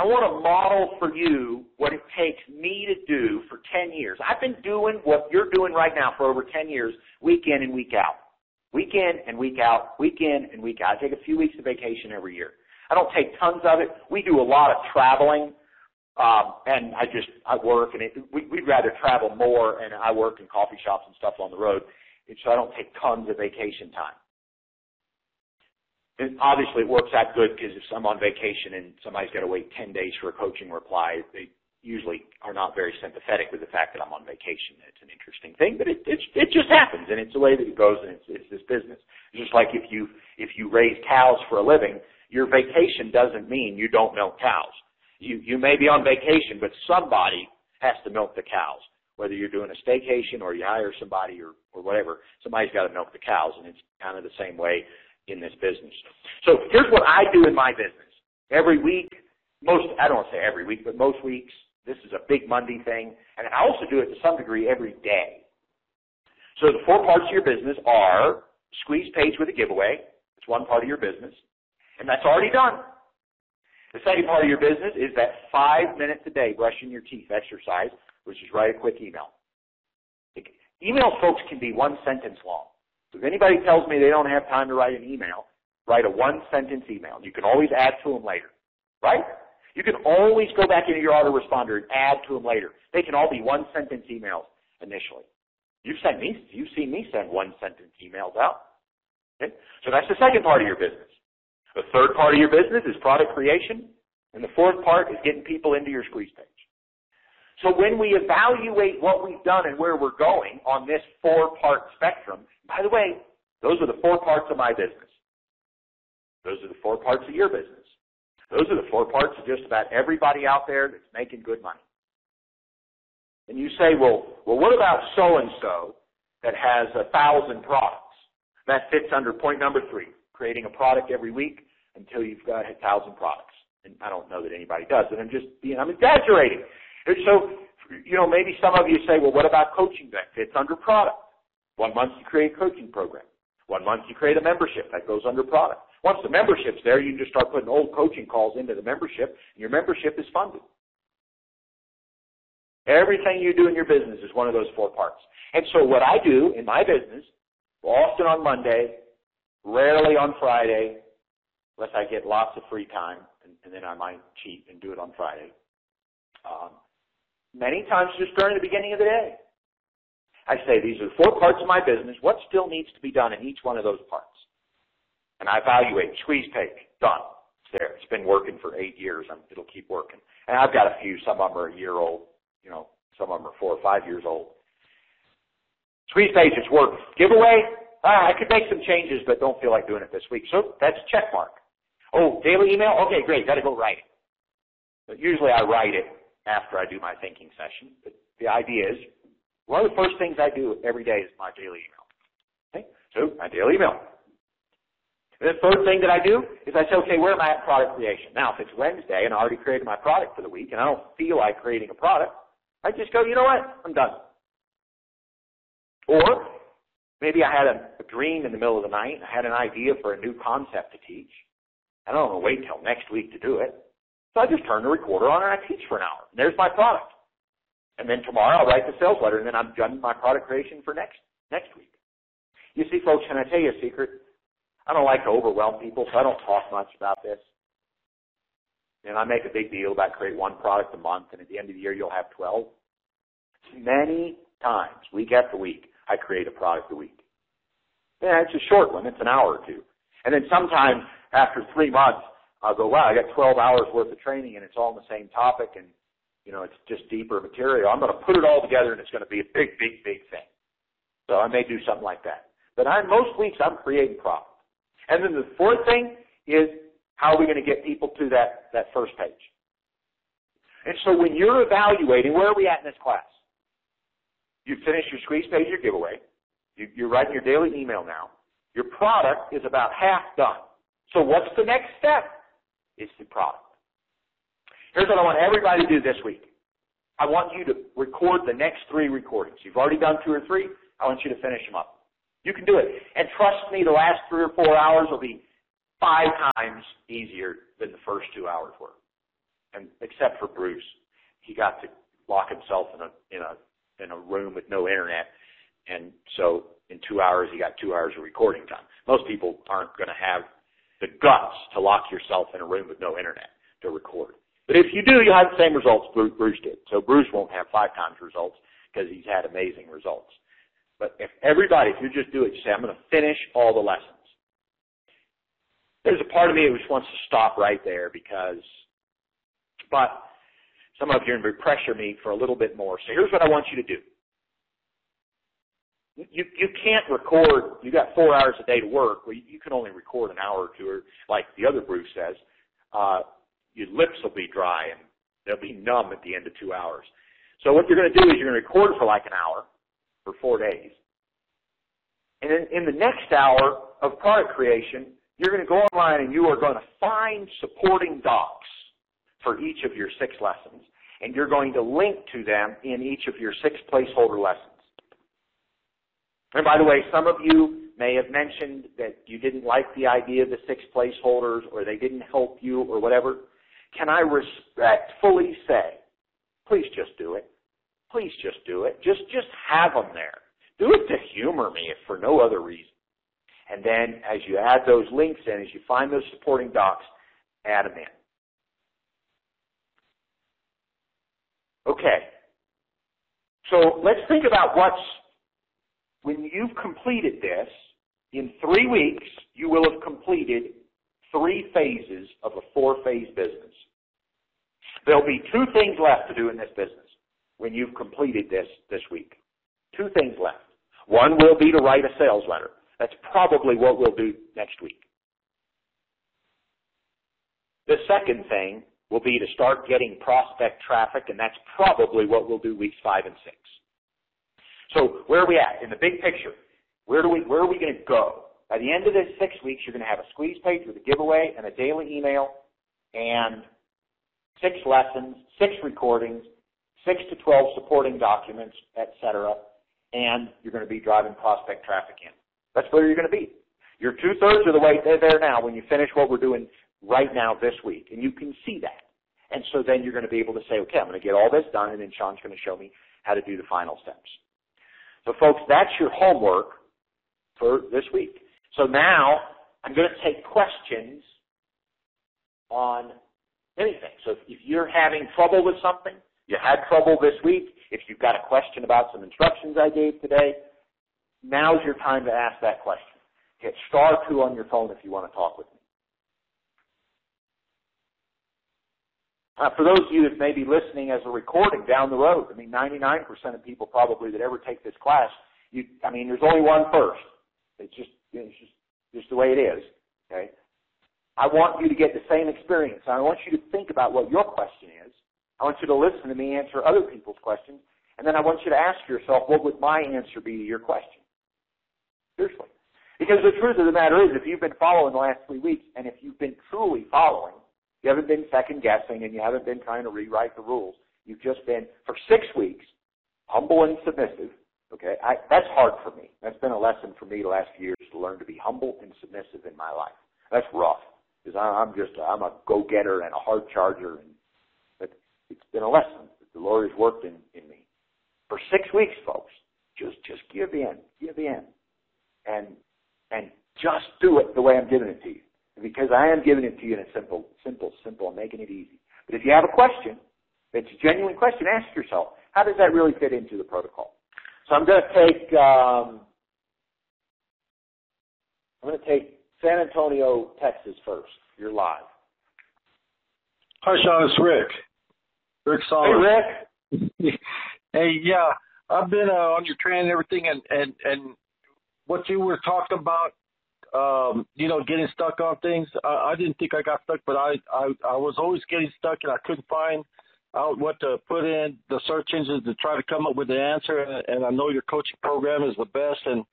I want to model for you what it takes me to do for 10 years. I've been doing what you're doing right now for over 10 years, week in and week out. Week in and week out, week in and week out. I take a few weeks of vacation every year. I don't take tons of it. We do a lot of traveling, um, and I just I work, and it, we, we'd rather travel more, and I work in coffee shops and stuff on the road, and so I don't take tons of vacation time. And obviously, it works out good because if I'm on vacation and somebody's got to wait 10 days for a coaching reply, they usually are not very sympathetic with the fact that I'm on vacation. It's an interesting thing, but it it, it just happens, and it's the way that it goes, and it's, it's this business. It's just like if you if you raise cows for a living, your vacation doesn't mean you don't milk cows. You you may be on vacation, but somebody has to milk the cows. Whether you're doing a staycation or you hire somebody or or whatever, somebody's got to milk the cows, and it's kind of the same way in this business. So here's what I do in my business. Every week, most, I don't want to say every week, but most weeks, this is a big Monday thing. And I also do it to some degree every day. So the four parts of your business are squeeze page with a giveaway. It's one part of your business. And that's already done. The second part of your business is that five minutes a day brushing your teeth exercise, which is write a quick email. Email folks can be one sentence long. If anybody tells me they don't have time to write an email, write a one sentence email. You can always add to them later. Right? You can always go back into your autoresponder and add to them later. They can all be one sentence emails initially. You've sent me, you've seen me send one sentence emails out. Okay? So that's the second part of your business. The third part of your business is product creation. And the fourth part is getting people into your squeeze page. So when we evaluate what we've done and where we're going on this four part spectrum, by the way, those are the four parts of my business. Those are the four parts of your business. Those are the four parts of just about everybody out there that's making good money. And you say, well, well, what about so and so that has a thousand products? That fits under point number three, creating a product every week until you've got a thousand products. And I don't know that anybody does, and I'm just being, I'm exaggerating. So, you know, maybe some of you say, well, what about coaching that fits under product? One month you create a coaching program. One month you create a membership that goes under product. Once the membership's there, you can just start putting old coaching calls into the membership, and your membership is funded. Everything you do in your business is one of those four parts. And so what I do in my business, often on Monday, rarely on Friday, unless I get lots of free time, and, and then I might cheat and do it on Friday. Um, many times just during the beginning of the day. I say these are the four parts of my business. What still needs to be done in each one of those parts? And I evaluate. Squeeze page, done. It's there. It's been working for eight years. and it'll keep working. And I've got a few. Some of them are a year old. You know, some of them are four or five years old. Squeeze page, it's working. Giveaway, ah, I could make some changes, but don't feel like doing it this week. So that's check mark. Oh, daily email? Okay, great. Got to go write it. But usually I write it after I do my thinking session. But the idea is one of the first things I do every day is my daily email. Okay? So my daily email. And the third thing that I do is I say, okay, where am I at product creation? Now, if it's Wednesday and I already created my product for the week and I don't feel like creating a product, I just go, you know what? I'm done. Or maybe I had a, dream in the middle of the night. I had an idea for a new concept to teach. I don't want to wait till next week to do it. So I just turn the recorder on and I teach for an hour. And there's my product. And then tomorrow I'll write the sales letter and then I'm done my product creation for next next week. You see, folks, can I tell you a secret? I don't like to overwhelm people, so I don't talk much about this. And I make a big deal about create one product a month, and at the end of the year you'll have 12. Many times, week after week, I create a product a week. Yeah, it's a short one. It's an hour or two. And then sometimes after three months, I'll go, wow, I got 12 hours worth of training and it's all on the same topic and you know, it's just deeper material. I'm going to put it all together and it's going to be a big, big, big thing. So I may do something like that. But I, most weeks I'm creating profit. And then the fourth thing is how are we going to get people to that, that first page? And so when you're evaluating, where are we at in this class? You've finished your squeeze page, your giveaway. You, you're writing your daily email now. Your product is about half done. So what's the next step? It's the product. Here's what I want everybody to do this week. I want you to record the next three recordings. You've already done two or three. I want you to finish them up. You can do it. And trust me, the last three or four hours will be five times easier than the first two hours were. and except for Bruce, he got to lock himself in a in a in a room with no internet, and so in two hours he got two hours of recording time. Most people aren't going to have the guts to lock yourself in a room with no internet to record. But if you do, you'll have the same results Bruce did. So Bruce won't have five times results because he's had amazing results. But if everybody, if you just do it, you say, I'm going to finish all the lessons. There's a part of me that just wants to stop right there because, but some of you are going to pressure me for a little bit more. So here's what I want you to do. You you can't record. You got four hours a day to work. Well, you, you can only record an hour or two, or like the other Bruce says, uh, your lips will be dry and they'll be numb at the end of two hours. So what you're going to do is you're going to record for like an hour for four days, and then in the next hour of product creation, you're going to go online and you are going to find supporting docs for each of your six lessons, and you're going to link to them in each of your six placeholder lessons. And by the way, some of you may have mentioned that you didn't like the idea of the six placeholders or they didn't help you or whatever. Can I respectfully say, please just do it. Please just do it. Just, just have them there. Do it to humor me if for no other reason. And then as you add those links in, as you find those supporting docs, add them in. Okay. So let's think about what's when you've completed this, in three weeks, you will have completed three phases of a four-phase business. There'll be two things left to do in this business when you've completed this this week. Two things left. One will be to write a sales letter. That's probably what we'll do next week. The second thing will be to start getting prospect traffic, and that's probably what we'll do weeks five and six. So where are we at in the big picture? Where do we where are we going to go? By the end of this six weeks, you're going to have a squeeze page with a giveaway and a daily email, and six lessons, six recordings, six to twelve supporting documents, etc. And you're going to be driving prospect traffic in. That's where you're going to be. You're two thirds of the way there now when you finish what we're doing right now this week, and you can see that. And so then you're going to be able to say, okay, I'm going to get all this done, and then Sean's going to show me how to do the final steps. So folks, that's your homework for this week. So now I'm going to take questions on anything. So if you're having trouble with something, you had trouble this week, if you've got a question about some instructions I gave today, now's your time to ask that question. Hit star two on your phone if you want to talk with me. Uh, for those of you that may be listening as a recording down the road, I mean, 99% of people probably that ever take this class, you, I mean, there's only one first. It's just, it's just, just the way it is. Okay. I want you to get the same experience. I want you to think about what your question is. I want you to listen to me answer other people's questions, and then I want you to ask yourself, what would my answer be to your question? Seriously. Because the truth of the matter is, if you've been following the last three weeks, and if you've been truly following, you haven't been second guessing and you haven't been trying to rewrite the rules. You've just been, for six weeks, humble and submissive. Okay, I, that's hard for me. That's been a lesson for me the last few years to learn to be humble and submissive in my life. That's rough because I'm just I'm a go-getter and a hard charger, and but it's been a lesson that the Lord has worked in in me for six weeks, folks. Just just give in, give in, and and just do it the way I'm giving it to you because I am giving it to you in a simple, simple, simple, I'm making it easy. But if you have a question, it's a genuine question, ask yourself, how does that really fit into the protocol? So I'm going to take, um, I'm going to take San Antonio, Texas first. You're live. Hi, Sean. It's Rick. Rick Solomon. Hey, Rick. hey, yeah. I've been uh, on your train and everything, and, and, and what you were talking about um, you know, getting stuck on things. I, I didn't think I got stuck, but I, I, I was always getting stuck and I couldn't find out what to put in the search engines to try to come up with the answer. And, and I know your coaching program is the best and,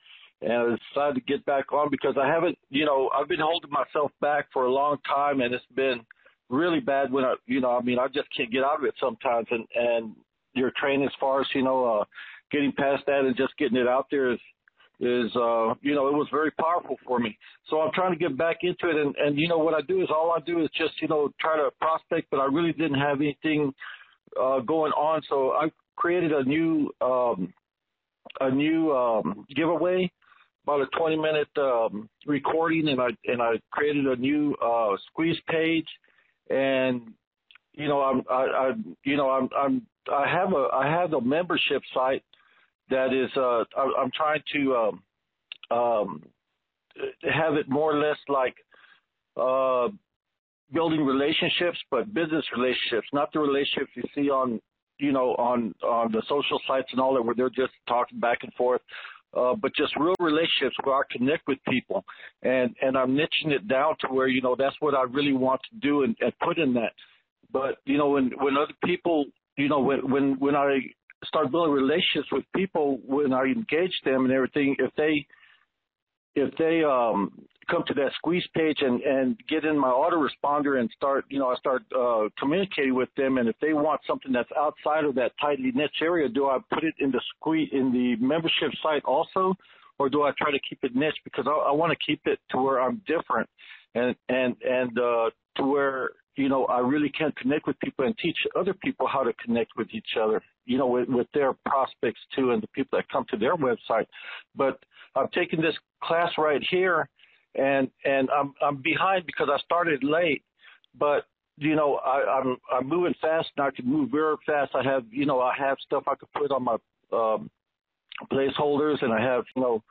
and I decided to get back on because I haven't, you know, I've been holding myself back for a long time and it's been really bad when I, you know, I mean, I just can't get out of it sometimes. And, and your training as far as, you know, uh, getting past that and just getting it out there is, is uh you know it was very powerful for me. So i'm trying to get back into it. And and you know what i do is all i do is just you know try to prospect but i really didn't have anything uh going on. So i created a new um a new um giveaway about a 20 minute um recording. And i and i created a new uh squeeze page. And you know i'm i, I you know i'm i'm i have a i have a membership site that is uh I, I'm trying to um um have it more or less like uh building relationships but business relationships not the relationships you see on you know on on the social sites and all that where they're just talking back and forth uh but just real relationships where I connect with people. And and I'm niching it down to where you know that's what I really want to do and, and put in that. But you know when when other people you know when when when I start building relationships with people when I engage them and everything. If they if they um come to that squeeze page and and get in my autoresponder and start you know I start uh communicating with them and if they want something that's outside of that tightly niche area, do I put it in the squeeze in the membership site also? Or do I try to keep it niche because I, I want to keep it to where I'm different and and and uh to where you know, I really can connect with people and teach other people how to connect with each other, you know, with, with their prospects too and the people that come to their website. But I'm taking this class right here and, and I'm, I'm behind because I started late, but you know, I, I'm, I'm moving fast and I can move very fast. I have, you know, I have stuff I could put on my, um, placeholders and I have, you know,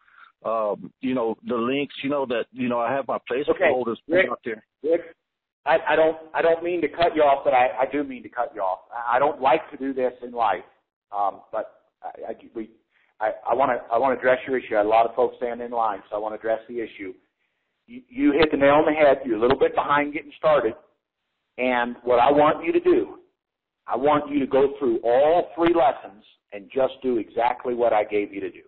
um, you know, the links, you know, that, you know, I have my placeholders okay. Rick, out there. Rick, I, I don't I don't mean to cut you off, but I, I do mean to cut you off. I don't like to do this in life, um, but I, I, we I, want to I want to address your issue. I had a lot of folks standing in line, so I want to address the issue. You, you hit the nail on the head. You're a little bit behind getting started, and what I want you to do, I want you to go through all three lessons and just do exactly what I gave you to do.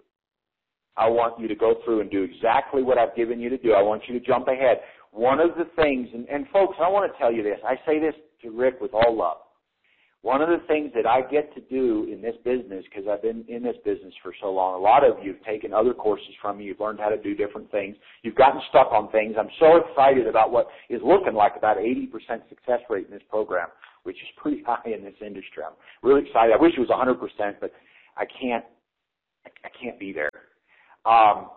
I want you to go through and do exactly what I've given you to do. I want you to jump ahead. One of the things, and, and folks, I want to tell you this. I say this to Rick with all love. One of the things that I get to do in this business, because I've been in this business for so long, a lot of you have taken other courses from me. You've learned how to do different things. You've gotten stuck on things. I'm so excited about what is looking like about 80% success rate in this program, which is pretty high in this industry. I'm really excited. I wish it was 100%, but I can't, I can't be there. Um,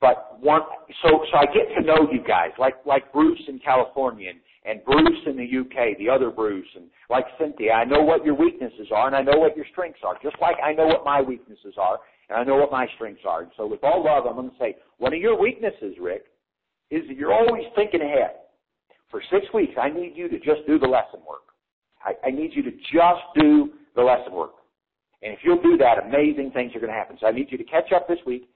but one, so so I get to know you guys, like like Bruce in California and, and Bruce in the UK, the other Bruce, and like Cynthia. I know what your weaknesses are, and I know what your strengths are. Just like I know what my weaknesses are, and I know what my strengths are. And so, with all love, I'm going to say one of your weaknesses, Rick, is that you're always thinking ahead. For six weeks, I need you to just do the lesson work. I, I need you to just do the lesson work. And if you'll do that, amazing things are going to happen. So I need you to catch up this week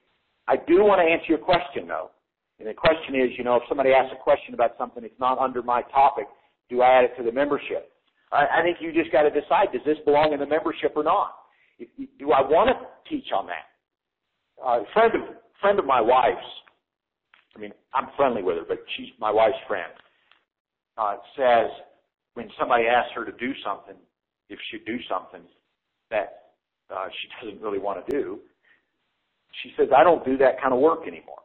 I do want to answer your question though. And the question is, you know, if somebody asks a question about something that's not under my topic, do I add it to the membership? I, I think you just got to decide, does this belong in the membership or not? If, do I want to teach on that? Uh, friend of, friend of my wife's, I mean, I'm friendly with her, but she's my wife's friend, uh, says when somebody asks her to do something, if she do something that uh, she doesn't really want to do, she says, I don't do that kind of work anymore.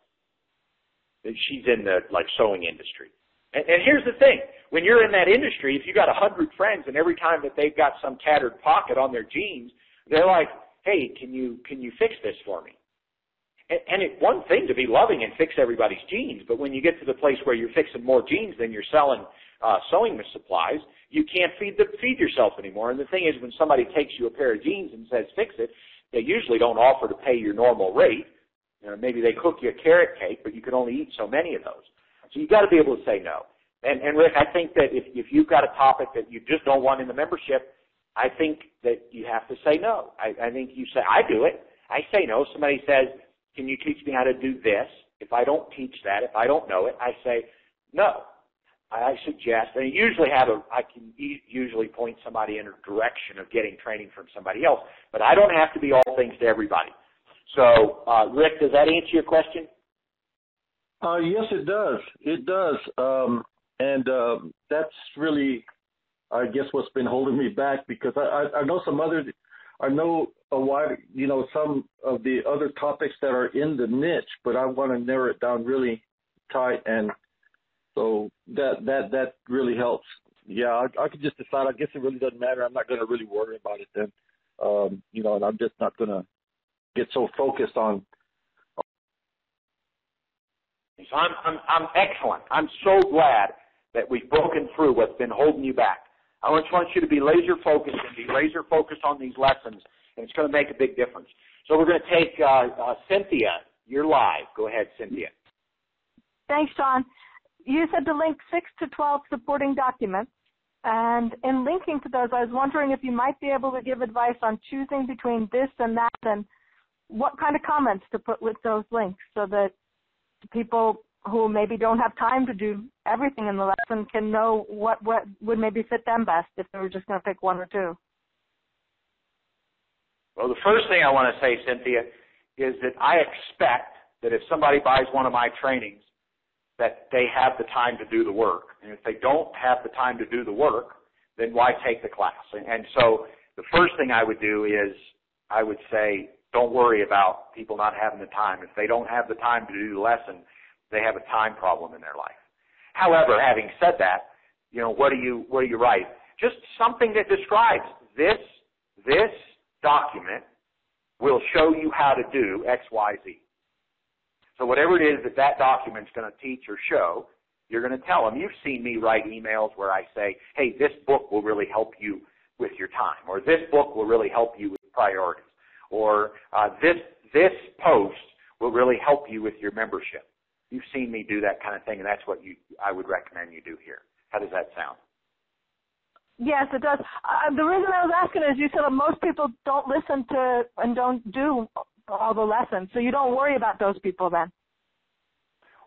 She's in the like sewing industry. And, and here's the thing. When you're in that industry, if you got a hundred friends and every time that they've got some tattered pocket on their jeans, they're like, hey, can you, can you fix this for me? And, and it's one thing to be loving and fix everybody's jeans, but when you get to the place where you're fixing more jeans than you're selling uh, sewing supplies, you can't feed the, feed yourself anymore. And the thing is, when somebody takes you a pair of jeans and says, fix it, they usually don't offer to pay your normal rate. You know, maybe they cook you a carrot cake, but you can only eat so many of those. So you've got to be able to say no. And, and Rick, I think that if, if you've got a topic that you just don't want in the membership, I think that you have to say no. I, I think you say, I do it. I say no. Somebody says, can you teach me how to do this? If I don't teach that, if I don't know it, I say no. I suggest, and I usually have a, I can e- usually point somebody in a direction of getting training from somebody else, but I don't have to be all things to everybody. So, uh, Rick, does that answer your question? Uh, yes, it does. It does. Um, and uh, that's really, I guess, what's been holding me back because I, I, I know some other I know a wide, you know, some of the other topics that are in the niche, but I want to narrow it down really tight, and so that that that really helps. Yeah, I, I could just decide. I guess it really doesn't matter. I'm not going to really worry about it then. Um, you know, and I'm just not going to get so focused on. So I'm, I'm I'm excellent. I'm so glad that we've broken through what's been holding you back. I just want you to be laser focused and be laser focused on these lessons, and it's going to make a big difference. So we're going to take uh, uh, Cynthia. You're live. Go ahead, Cynthia. Thanks, John. You said to link six to 12 supporting documents. And in linking to those, I was wondering if you might be able to give advice on choosing between this and that and what kind of comments to put with those links so that people who maybe don't have time to do everything in the lesson can know what, what would maybe fit them best if they were just going to pick one or two. Well, the first thing I want to say, Cynthia, is that I expect that if somebody buys one of my trainings, that they have the time to do the work. And if they don't have the time to do the work, then why take the class? And, and so the first thing I would do is I would say, don't worry about people not having the time. If they don't have the time to do the lesson, they have a time problem in their life. However, having said that, you know, what do you, what do you write? Just something that describes this, this document will show you how to do X, Y, Z. So whatever it is that that document's going to teach or show, you're going to tell them. You've seen me write emails where I say, hey, this book will really help you with your time, or this book will really help you with priorities, or uh, this, this post will really help you with your membership. You've seen me do that kind of thing, and that's what you, I would recommend you do here. How does that sound? Yes, it does. Uh, the reason I was asking is you said that most people don't listen to and don't do all the lessons, so you don't worry about those people then.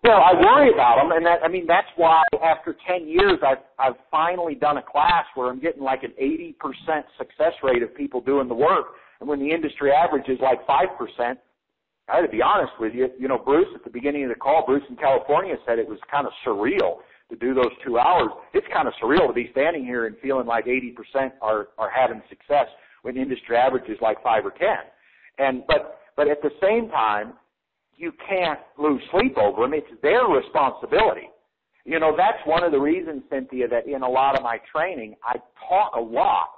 Well, I worry about them, and that I mean that's why after ten years, I've I've finally done a class where I'm getting like an eighty percent success rate of people doing the work, and when the industry average is like five percent, I had to be honest with you. You know, Bruce at the beginning of the call, Bruce in California said it was kind of surreal to do those two hours. It's kind of surreal to be standing here and feeling like 80% are are having success when industry average is like five or ten. And but but at the same time, you can't lose sleep over them. It's their responsibility. You know, that's one of the reasons, Cynthia, that in a lot of my training, I talk a lot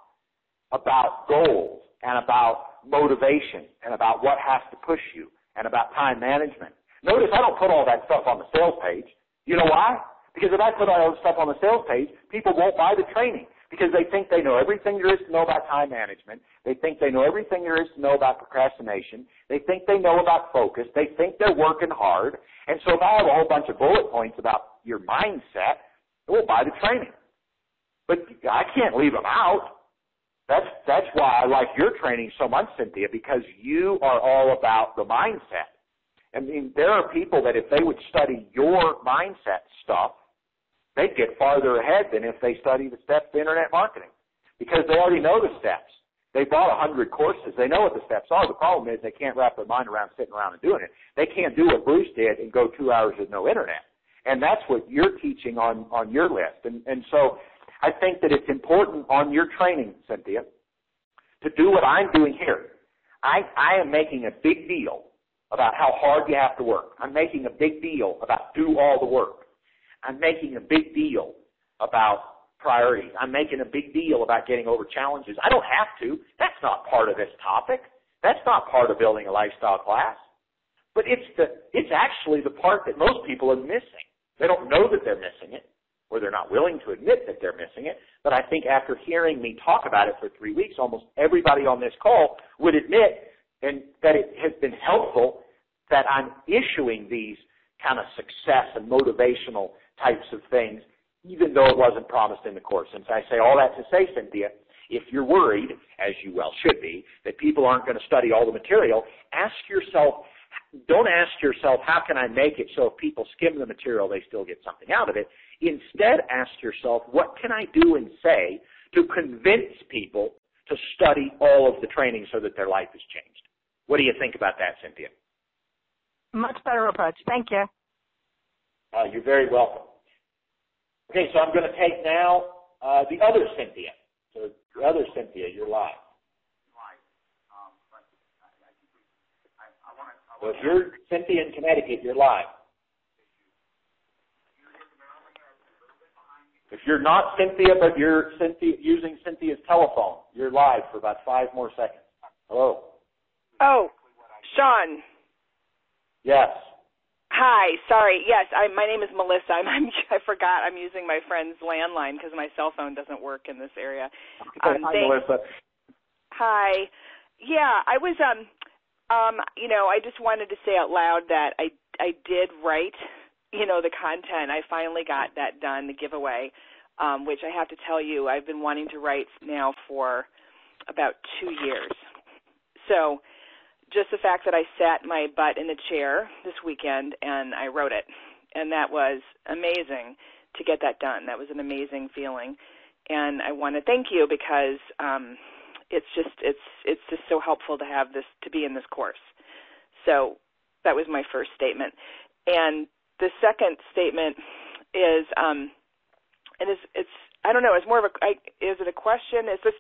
about goals and about motivation and about what has to push you and about time management. Notice I don't put all that stuff on the sales page. You know why? Because if I put all that stuff on the sales page, people won't buy the training because they think they know everything there is to know about time management. They think they know everything there is to know about procrastination. They think they know about focus. They think they're working hard. And so if I have a whole bunch of bullet points about your mindset, will buy the training. But I can't leave them out. That's that's why I like your training so much, Cynthia, because you are all about the mindset. I mean, there are people that if they would study your mindset stuff, they'd get farther ahead than if they study the steps to internet marketing, because they already know the steps. They bought a hundred courses. They know what the steps are. The problem is they can't wrap their mind around sitting around and doing it. They can't do what Bruce did and go two hours with no internet. And that's what you're teaching on, on your list. And, and so I think that it's important on your training, Cynthia, to do what I'm doing here. I, I am making a big deal about how hard you have to work. I'm making a big deal about do all the work. I'm making a big deal about priorities. I'm making a big deal about getting over challenges. I don't have to. That's not part of this topic. That's not part of building a lifestyle class. But it's the, it's actually the part that most people are missing. They don't know that they're missing it or they're not willing to admit that they're missing it. But I think after hearing me talk about it for three weeks, almost everybody on this call would admit and that it has been helpful that I'm issuing these kind of success and motivational types of things, even though it wasn't promised in the course. And so I say all that to say, Cynthia, if you're worried, as you well should be, that people aren't going to study all the material, ask yourself, don't ask yourself, how can I make it so if people skim the material, they still get something out of it. Instead, ask yourself, what can I do and say to convince people to study all of the training so that their life is changed? What do you think about that, Cynthia? Much better approach. Thank you. Uh, you're very welcome. Okay, so I'm going to take now uh, the other Cynthia. So the other Cynthia, you're live. So if you're Cynthia in Connecticut, you're live. If you're not Cynthia, but you're Cynthia, using Cynthia's telephone, you're live for about five more seconds. Hello. Oh, Sean. Yes. Hi. Sorry. Yes, I, my name is Melissa. I'm, I'm I forgot I'm using my friend's landline because my cell phone doesn't work in this area. Um, Hi, Melissa. Hi. Yeah, I was um um you know I just wanted to say out loud that I I did write you know the content. I finally got that done, the giveaway, um, which I have to tell you I've been wanting to write now for about two years. So just the fact that I sat my butt in a chair this weekend and I wrote it, and that was amazing to get that done. That was an amazing feeling, and I want to thank you because um, it's just it's it's just so helpful to have this to be in this course. So that was my first statement, and the second statement is um, and it's it's I don't know. It's more of a I, is it a question? Is this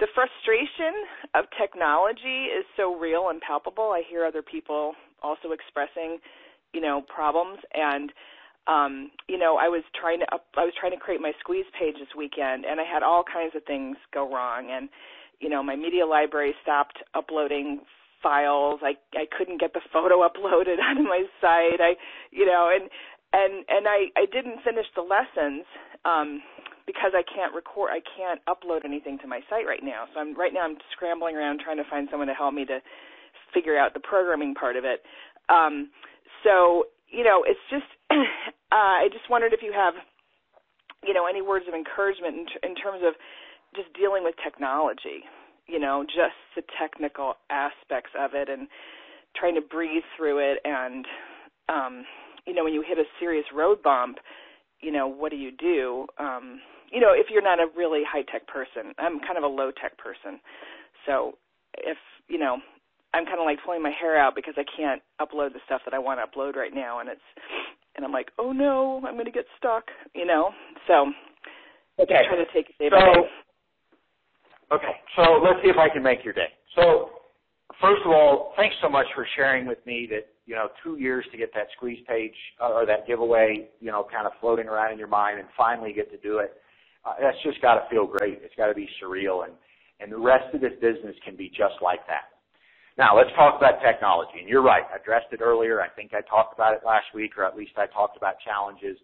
the frustration of technology is so real and palpable. I hear other people also expressing, you know, problems and um, you know, I was trying to up, I was trying to create my squeeze page this weekend and I had all kinds of things go wrong and you know, my media library stopped uploading files. I I couldn't get the photo uploaded onto my site. I you know, and and and I I didn't finish the lessons um because I can't record I can't upload anything to my site right now. So I'm right now I'm scrambling around trying to find someone to help me to figure out the programming part of it. Um so, you know, it's just uh I just wondered if you have you know any words of encouragement in, t- in terms of just dealing with technology, you know, just the technical aspects of it and trying to breathe through it and um you know when you hit a serious road bump you know what do you do? Um you know if you're not a really high tech person i'm kind of a low tech person. So if you know i'm kind of like pulling my hair out because i can't upload the stuff that i want to upload right now and it's and i'm like oh no i'm going to get stuck you know? So okay. try to take it day so, by day. Okay, so let's see if I can make your day. So, first of all, thanks so much for sharing with me that you know two years to get that squeeze page uh, or that giveaway, you know, kind of floating around in your mind, and finally get to do it. Uh, that's just got to feel great. It's got to be surreal, and and the rest of this business can be just like that. Now, let's talk about technology. And you're right, I addressed it earlier. I think I talked about it last week, or at least I talked about challenges.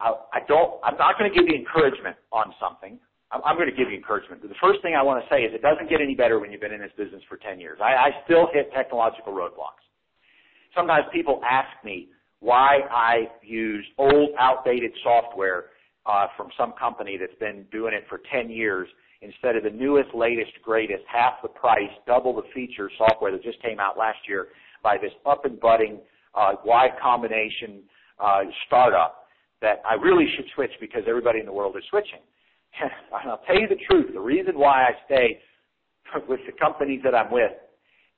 I, I don't. I'm not going to give you encouragement on something. I'm going to give you encouragement. The first thing I want to say is it doesn't get any better when you've been in this business for 10 years. I, I still hit technological roadblocks. Sometimes people ask me why I use old, outdated software uh, from some company that's been doing it for 10 years instead of the newest, latest, greatest, half the price, double the feature software that just came out last year by this up and budding uh, Y Combinator uh, startup that I really should switch because everybody in the world is switching. and I'll tell you the truth, the reason why I stay with the companies that I'm with,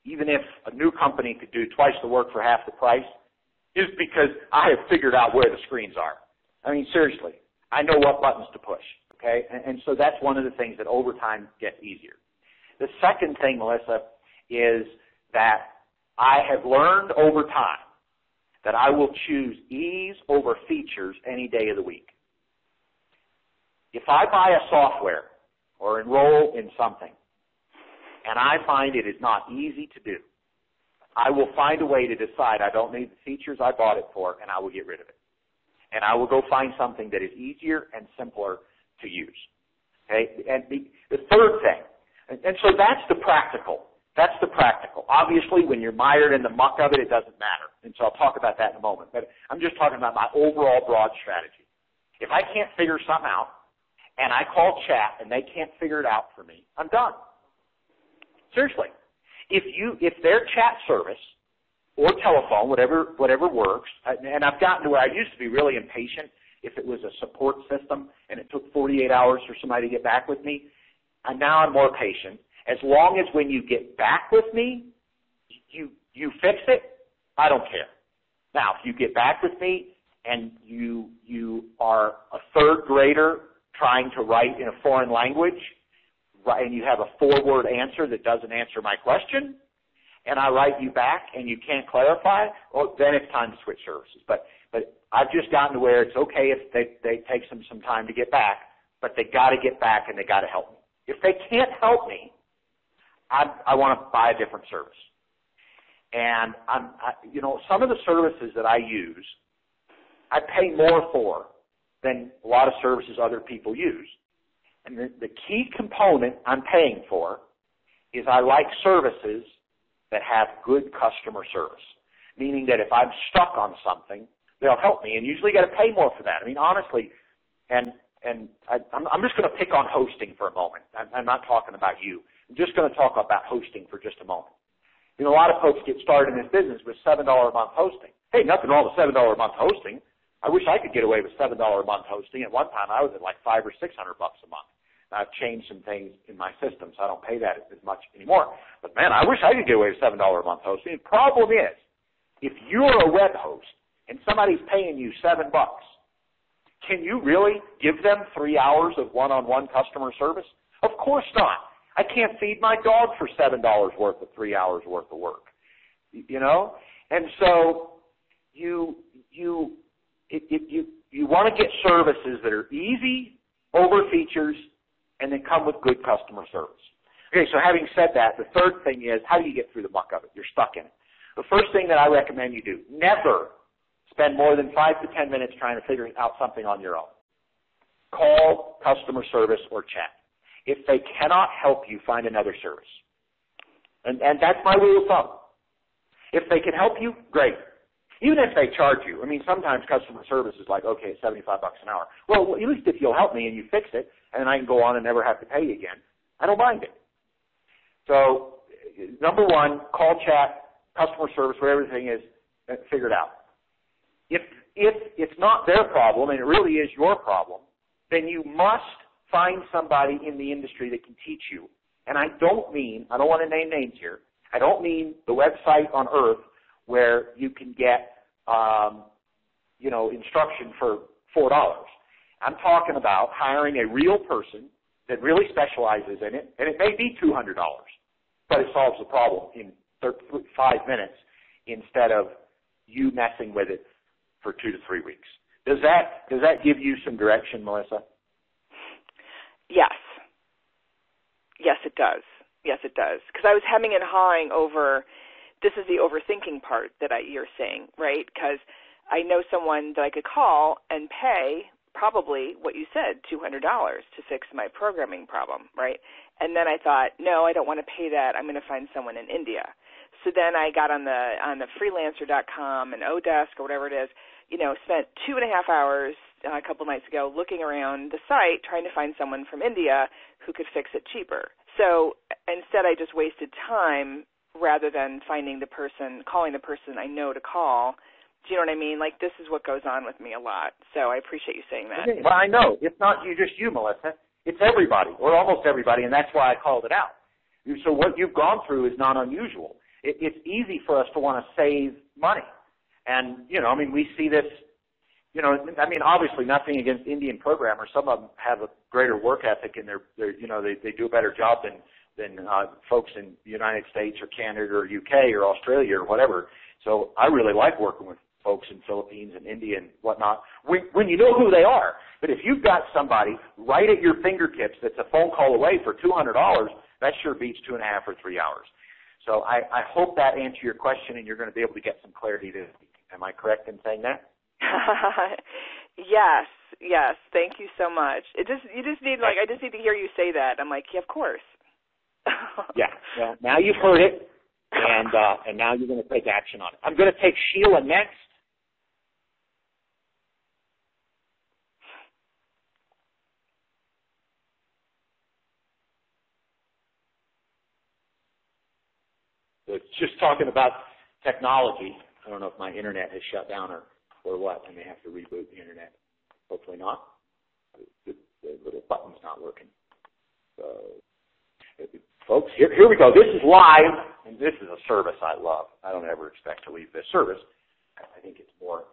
even if a new company could do twice the work for half the price, is because I have figured out where the screens are. I mean, seriously, I know what buttons to push. Okay, and, and so that's one of the things that over time gets easier. The second thing, Melissa, is that I have learned over time that I will choose ease over features any day of the week. If I buy a software or enroll in something and I find it is not easy to do, I will find a way to decide I don't need the features I bought it for and I will get rid of it. And I will go find something that is easier and simpler to use. Okay? And the, the third thing, and, and so that's the practical. That's the practical. Obviously, when you're mired in the muck of it, it doesn't matter. And so I'll talk about that in a moment. But I'm just talking about my overall broad strategy. If I can't figure something out, and I call chat and they can't figure it out for me, I'm done. Seriously. If you if their chat service or telephone, whatever whatever works, and I've gotten to where I used to be really impatient if it was a support system and it took 48 hours for somebody to get back with me, and now I'm more patient. As long as when you get back with me, you you fix it, I don't care. Now, if you get back with me and you you are a third grader trying to write in a foreign language and you have a four word answer that doesn't answer my question, and I write you back and you can't clarify, well, then it's time to switch services. But but I've just gotten to where it's okay if they they take some some time to get back, but they got to get back and they got to help me. If they can't help me, I I want to buy a different service. And I'm I, you know some of the services that I use, I pay more for than a lot of services other people use. And the, the key component I'm paying for is I like services that have good customer service. Meaning that if I'm stuck on something, they'll help me and usually got to pay more for that. I mean, honestly, and, and I, I'm, I'm just going to pick on hosting for a moment. I'm, I'm not talking about you. I'm just going to talk about hosting for just a moment. You know, a lot of folks get started in this business with $7 a month hosting. Hey, nothing wrong with $7 a month hosting. I wish I could get away with $7 a month hosting. At one time I was at like five or 600 bucks a month. I've changed some things in my system, so I don't pay that as much anymore. But man, I wish I could get away with seven dollar a month hosting. The problem is, if you're a web host and somebody's paying you seven bucks, can you really give them three hours of one-on-one customer service? Of course not. I can't feed my dog for seven dollars worth of three hours worth of work. You know, and so you you it, it, you you want to get services that are easy over features and then come with good customer service. Okay, so having said that, the third thing is how do you get through the muck of it? You're stuck in it. The first thing that I recommend you do, never spend more than five to ten minutes trying to figure out something on your own. Call customer service or chat. If they cannot help you, find another service. And, and that's my rule of thumb. If they can help you, great. Even if they charge you. I mean, sometimes customer service is like, okay, it's 75 bucks an hour. Well, at least if you'll help me and you fix it, and I can go on and never have to pay you again, I don't mind it. So, number one, call chat, customer service, whatever the thing is, uh, figure it out. If, if it's not their problem and it really is your problem, then you must find somebody in the industry that can teach you. And I don't mean, I don't want to name names here, I don't mean the website on earth where you can get, um, you know, instruction for four dollars. I'm talking about hiring a real person that really specializes in it, and it may be two hundred dollars, but it solves the problem in five minutes instead of you messing with it for two to three weeks. Does that does that give you some direction, Melissa? Yes. Yes, it does. Yes, it does. Because I was hemming and hawing over this is the overthinking part that I, you're saying, right? Because I know someone that I could call and pay probably what you said, $200 to fix my programming problem, right? And then I thought, no, I don't want to pay that. I'm going to find someone in India. So then I got on the on the freelancer.com and Odesk or whatever it is, you know, spent two and a half hours uh, a couple nights ago looking around the site trying to find someone from India who could fix it cheaper. So instead, I just wasted time rather than finding the person, calling the person I know to call. Do you know what I mean? Like this is what goes on with me a lot. So I appreciate you saying that. Well, I know it's not you, just you, Melissa. It's everybody, or almost everybody, and that's why I called it out. So what you've gone through is not unusual. It, it's easy for us to want to save money, and you know, I mean, we see this. You know, I mean, obviously, nothing against Indian programmers. Some of them have a greater work ethic, and they're, they're you know, they they do a better job than than uh, folks in the United States or Canada or UK or Australia or whatever. So I really like working with folks in Philippines and India and whatnot when, when you know who they are. But if you've got somebody right at your fingertips that's a phone call away for two hundred dollars, that sure beats two and a half or three hours. So I, I hope that answered your question and you're going to be able to get some clarity this. Am I correct in saying that? yes, yes. Thank you so much. It just you just need like I just need to hear you say that. I'm like, yeah, of course. yeah. Well, now you've heard it, and uh, and now you're going to take action on it. I'm going to take Sheila next. It's just talking about technology. I don't know if my internet has shut down or or what. I may have to reboot the internet. Hopefully not. The, the little button's not working. So folks. Here, here we go. This is live, and this is a service I love. I don't ever expect to leave this service. I think it's more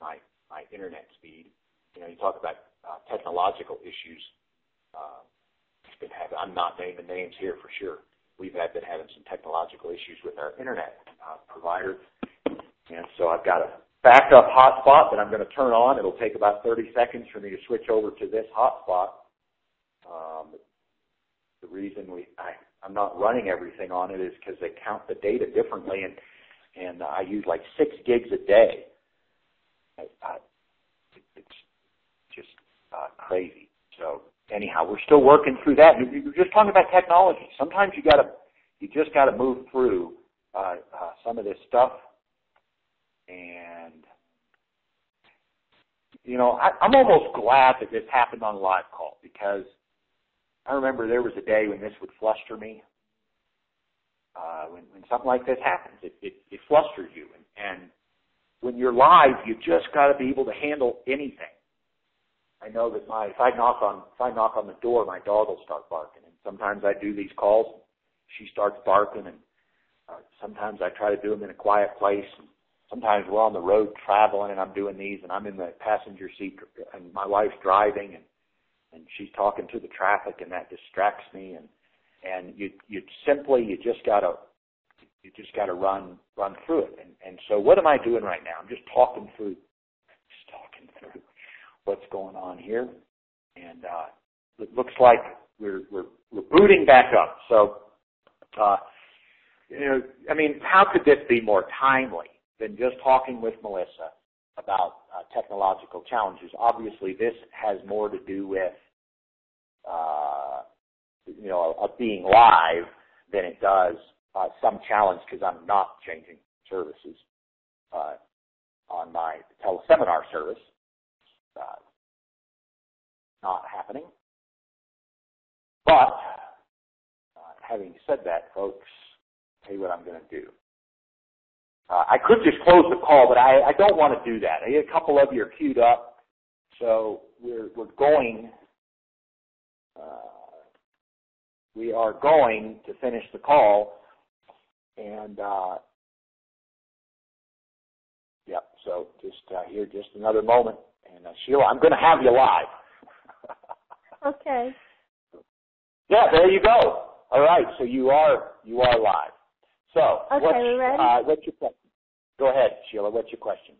my my internet speed. You know, you talk about uh, technological issues. Uh, been having, I'm not naming names here for sure. we've had been having some technological issues with our internet uh, provider, and so I've got a backup hotspot that I'm going to turn on. It'll take about 30 seconds for me to switch over to this hotspot. Um, the reason we I, I'm not running everything on it is because they count the data differently, and and I use like six gigs a day. I, I, it's just uh, crazy. So anyhow, we're still working through that. And we're just talking about technology. Sometimes you got to you just got to move through uh, uh, some of this stuff, and you know I, I'm almost glad that this happened on live call because I remember there was a day when this would fluster me. Uh, when, when something like this happens, it, it, it flusters you, and, and when you're live, you just got to be able to handle anything. I know that my if I knock on if I knock on the door, my dog will start barking, and sometimes I do these calls, she starts barking, and uh, sometimes I try to do them in a quiet place. And sometimes we're on the road traveling, and I'm doing these, and I'm in the passenger seat, and my wife's driving, and and she's talking to the traffic, and that distracts me, and and you you simply you just gotta you just gotta run run through it, and and so what am I doing right now? I'm just talking through, just talking through what's going on here, and uh, it looks like we're we're we're booting back up. So, uh, you know, I mean, how could this be more timely than just talking with Melissa about uh, technological challenges? Obviously, this has more to do with uh, you know of being live than it does uh, some challenge because I'm not changing services uh, on my teleseminar service uh, not happening. But uh, having said that, folks, tell you what I'm going to do. Uh, I could just close the call, but I, I don't want to do that. I get a couple of you are queued up, so we're we're going. Uh, we are going to finish the call, and uh, yep. So just uh, here, just another moment. And uh, Sheila, I'm going to have you live. okay. Yeah, there you go. All right, so you are you are live. So okay, what's, we ready? Uh, what's your question? Go ahead, Sheila. What's your question?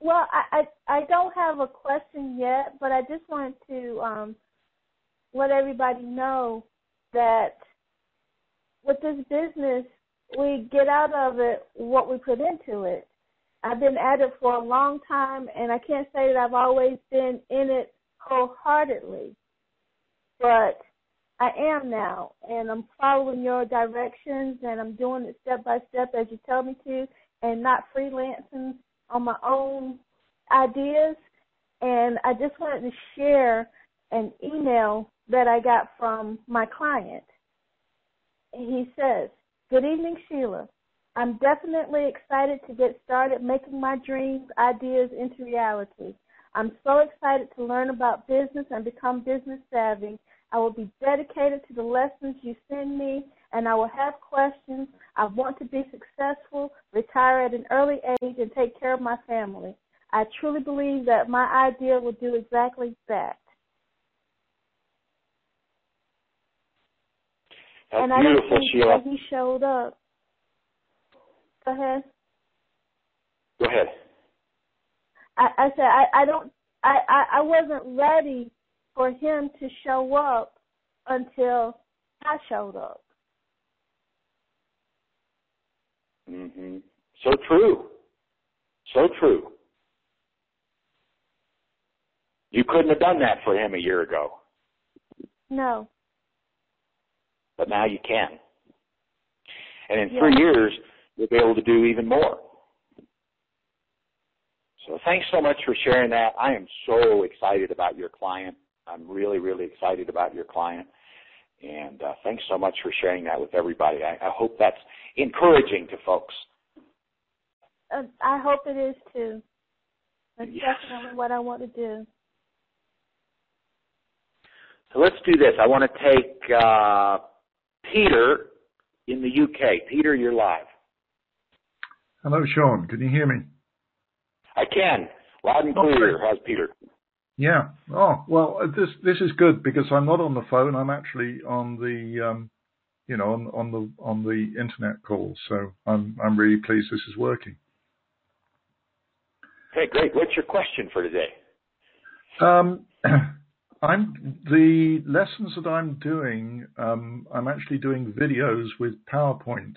Well, I, I I don't have a question yet, but I just wanted to um, let everybody know that with this business, we get out of it what we put into it. I've been at it for a long time, and I can't say that I've always been in it wholeheartedly, but I am now, and I'm following your directions, and I'm doing it step by step as you tell me to, and not freelancing on my own ideas. And I just wanted to share an email that I got from my client. He says, Good evening, Sheila. I'm definitely excited to get started making my dreams, ideas into reality. I'm so excited to learn about business and become business savvy. I will be dedicated to the lessons you send me, and I will have questions. I want to be successful, retire at an early age, and take care of my family. I truly believe that my idea will do exactly that. That's and I beautiful, Sheila. he showed up. Go ahead. Go ahead. I, I said I, I don't I, I, I wasn't ready for him to show up until I showed up. hmm So true. So true. You couldn't have done that for him a year ago, No. but now you can. And in Yeah. three years, you'll be able to do even more. So thanks so much for sharing that. I am so excited about your client. I'm really, really excited about your client. And uh, thanks so much for sharing that with everybody. I, I hope that's encouraging to folks. Uh, I hope it is too. That's Yes. definitely what I want to do. So let's do this. I want to take uh, Peter in the UK. Peter, you're live. Hello, Sean. Can you hear me? I can. Loud and clear. How's Peter? Yeah. Oh, well, uh, this this is good because I'm not on the phone. I'm actually on the um, you know, on, on the on the internet call. So I'm I'm really pleased this is working. Okay, great. What's your question for today? Um, I'm the lessons that I'm doing. Um, I'm actually doing videos with PowerPoint.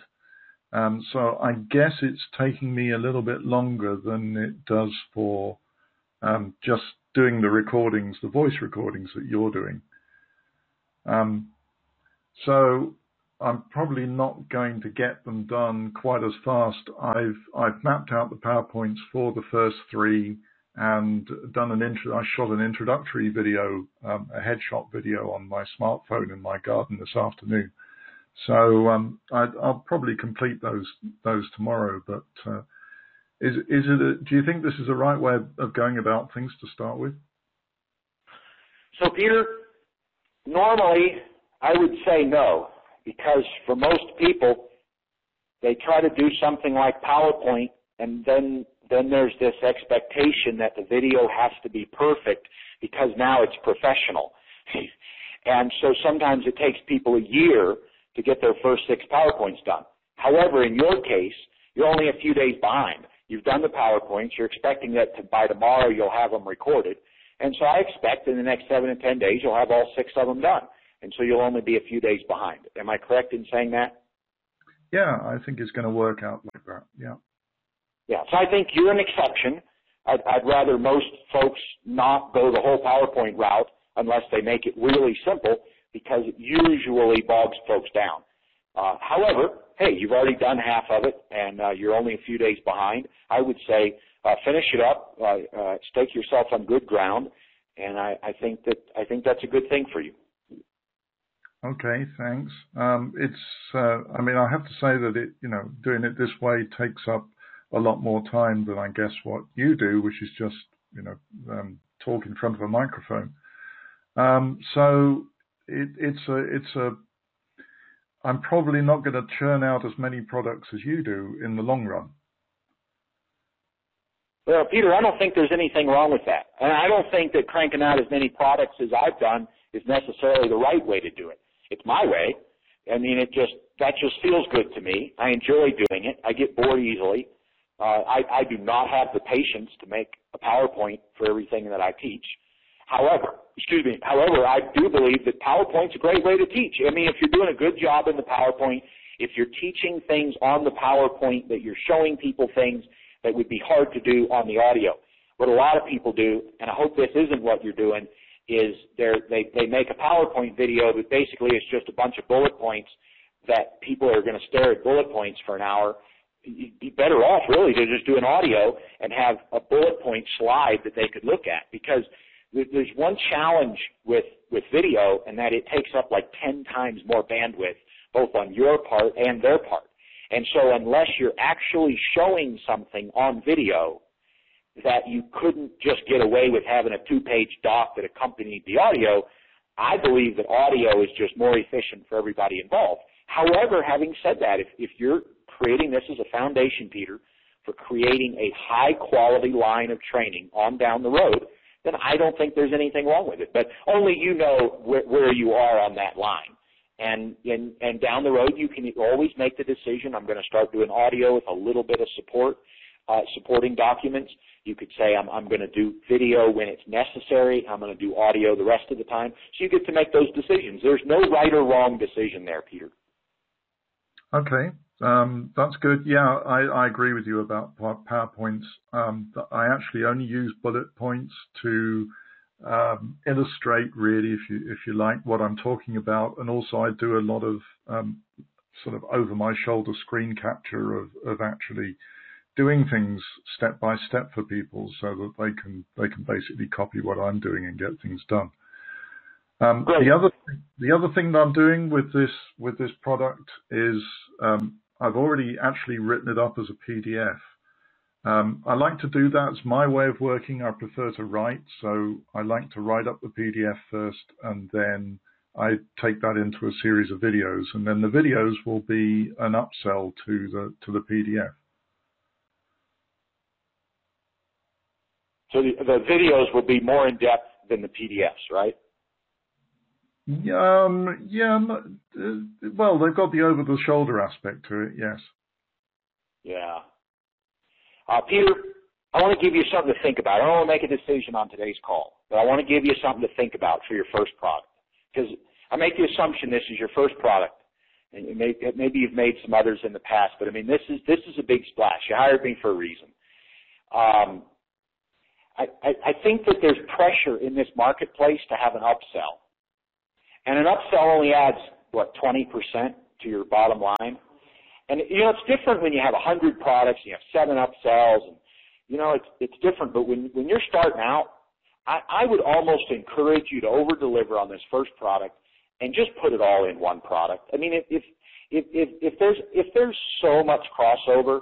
Um, so I guess it's taking me a little bit longer than it does for um, just doing the recordings, the voice recordings that you're doing. Um, so I'm probably not going to get them done quite as fast. I've I've mapped out the powerpoints for the first three and done an intro. I shot an introductory video, um, a headshot video on my smartphone in my garden this afternoon. So um, I, will probably complete those those tomorrow. But uh, is is it? A, do you think this is the right way of going about things to start with? So Peter, normally I would say no because for most people, they try to do something like PowerPoint and then then there's this expectation that the video has to be perfect because now it's professional. and so sometimes it takes people a year to get their first six PowerPoints done. However, in your case, you're only a few days behind. You've done the PowerPoints. You're expecting that to, by tomorrow you'll have them recorded. And so I expect in the next seven to ten days you'll have all six of them done and so you'll only be a few days behind. Am I correct in saying that? Yeah, I think it's going to work out like that. Yeah. Yeah, so I think you're an exception. I'd, I'd rather most folks not go the whole PowerPoint route unless they make it really simple because it usually bogs folks down. Uh, however, hey, you've already done half of it and uh, you're only a few days behind. I would say uh, finish it up, uh, uh, stake yourself on good ground, and I, I think that I think that's a good thing for you. Okay, thanks. Um, it's, uh, I mean, I have to say that it, you know, doing it this way takes up a lot more time than I guess what you do, which is just, you know, um, talk in front of a microphone. Um, so it, it's a, it's a, I'm probably not going to churn out as many products as you do in the long run. Well, Peter, I don't think there's anything wrong with that. And I don't think that cranking out as many products as I've done is necessarily the right way to do it. It's my way. I mean, it just that just feels good to me. I enjoy doing it. I get bored easily. Uh, I, I do not have the patience to make a PowerPoint for everything that I teach. However, excuse me. However, I do believe that PowerPoint's a great way to teach. I mean, if you're doing a good job in the PowerPoint, if you're teaching things on the PowerPoint, that you're showing people things that would be hard to do on the audio. What a lot of people do, and I hope this isn't what you're doing, is they they make a PowerPoint video that basically is just a bunch of bullet points that people are going to stare at bullet points for an hour. You'd be better off really to just do an audio and have a bullet point slide that they could look at because there's one challenge with with video and that it takes up like 10 times more bandwidth both on your part and their part. And so unless you're actually showing something on video that you couldn't just get away with having a two-page doc that accompanied the audio. I believe that audio is just more efficient for everybody involved. However, having said that, if, if you're creating this as a foundation, Peter, for creating a high quality line of training on down the road, then I don't think there's anything wrong with it. But only you know where, where you are on that line. And, and, and down the road, you can always make the decision, I'm going to start doing audio with a little bit of support, uh, supporting documents. You could say I'm, I'm going to do video when it's necessary. I'm going to do audio the rest of the time. So you get to make those decisions. There's no right or wrong decision there, Peter. Okay, um, that's good. Yeah, I, I, agree with you about PowerPoints. Um, I actually only use bullet points to um, illustrate, really, if you if you like, what I'm talking about, and also I do a lot of um, sort of over my shoulder screen capture of, of actually doing things step by step for people so that they can they can basically copy what I'm doing and get things done. Um, the other the other thing that I'm doing with this with this product is um, I've already actually written it up as a PDF. Um, I like to do that. It's my way of working. I prefer to write, so I like to write up the PDF first, and then I take that into a series of videos, and then the videos will be an upsell to the to the PDF. So the, the videos will be more in depth than the PDFs, right? Um, yeah, uh, well, they've got the over-the-shoulder aspect to it, yes. Yeah. Uh, Peter, I want to give you something to think about. I don't want to make a decision on today's call, but I want to give you something to think about for your first product. Because I make the assumption this is your first product, and may, maybe you've made some others in the past, but I mean this is this is a big splash. You hired me for a reason. Um, I, I, I think that there's pressure in this marketplace to have an upsell, and an upsell only adds what 20% to your bottom line. And you know it's different when you have a hundred products, and you have seven upsells, and you know it's it's different. But when when you're starting out, I, I would almost encourage you to over deliver on this first product and just put it all in one product. I mean, if if if if there's if there's so much crossover,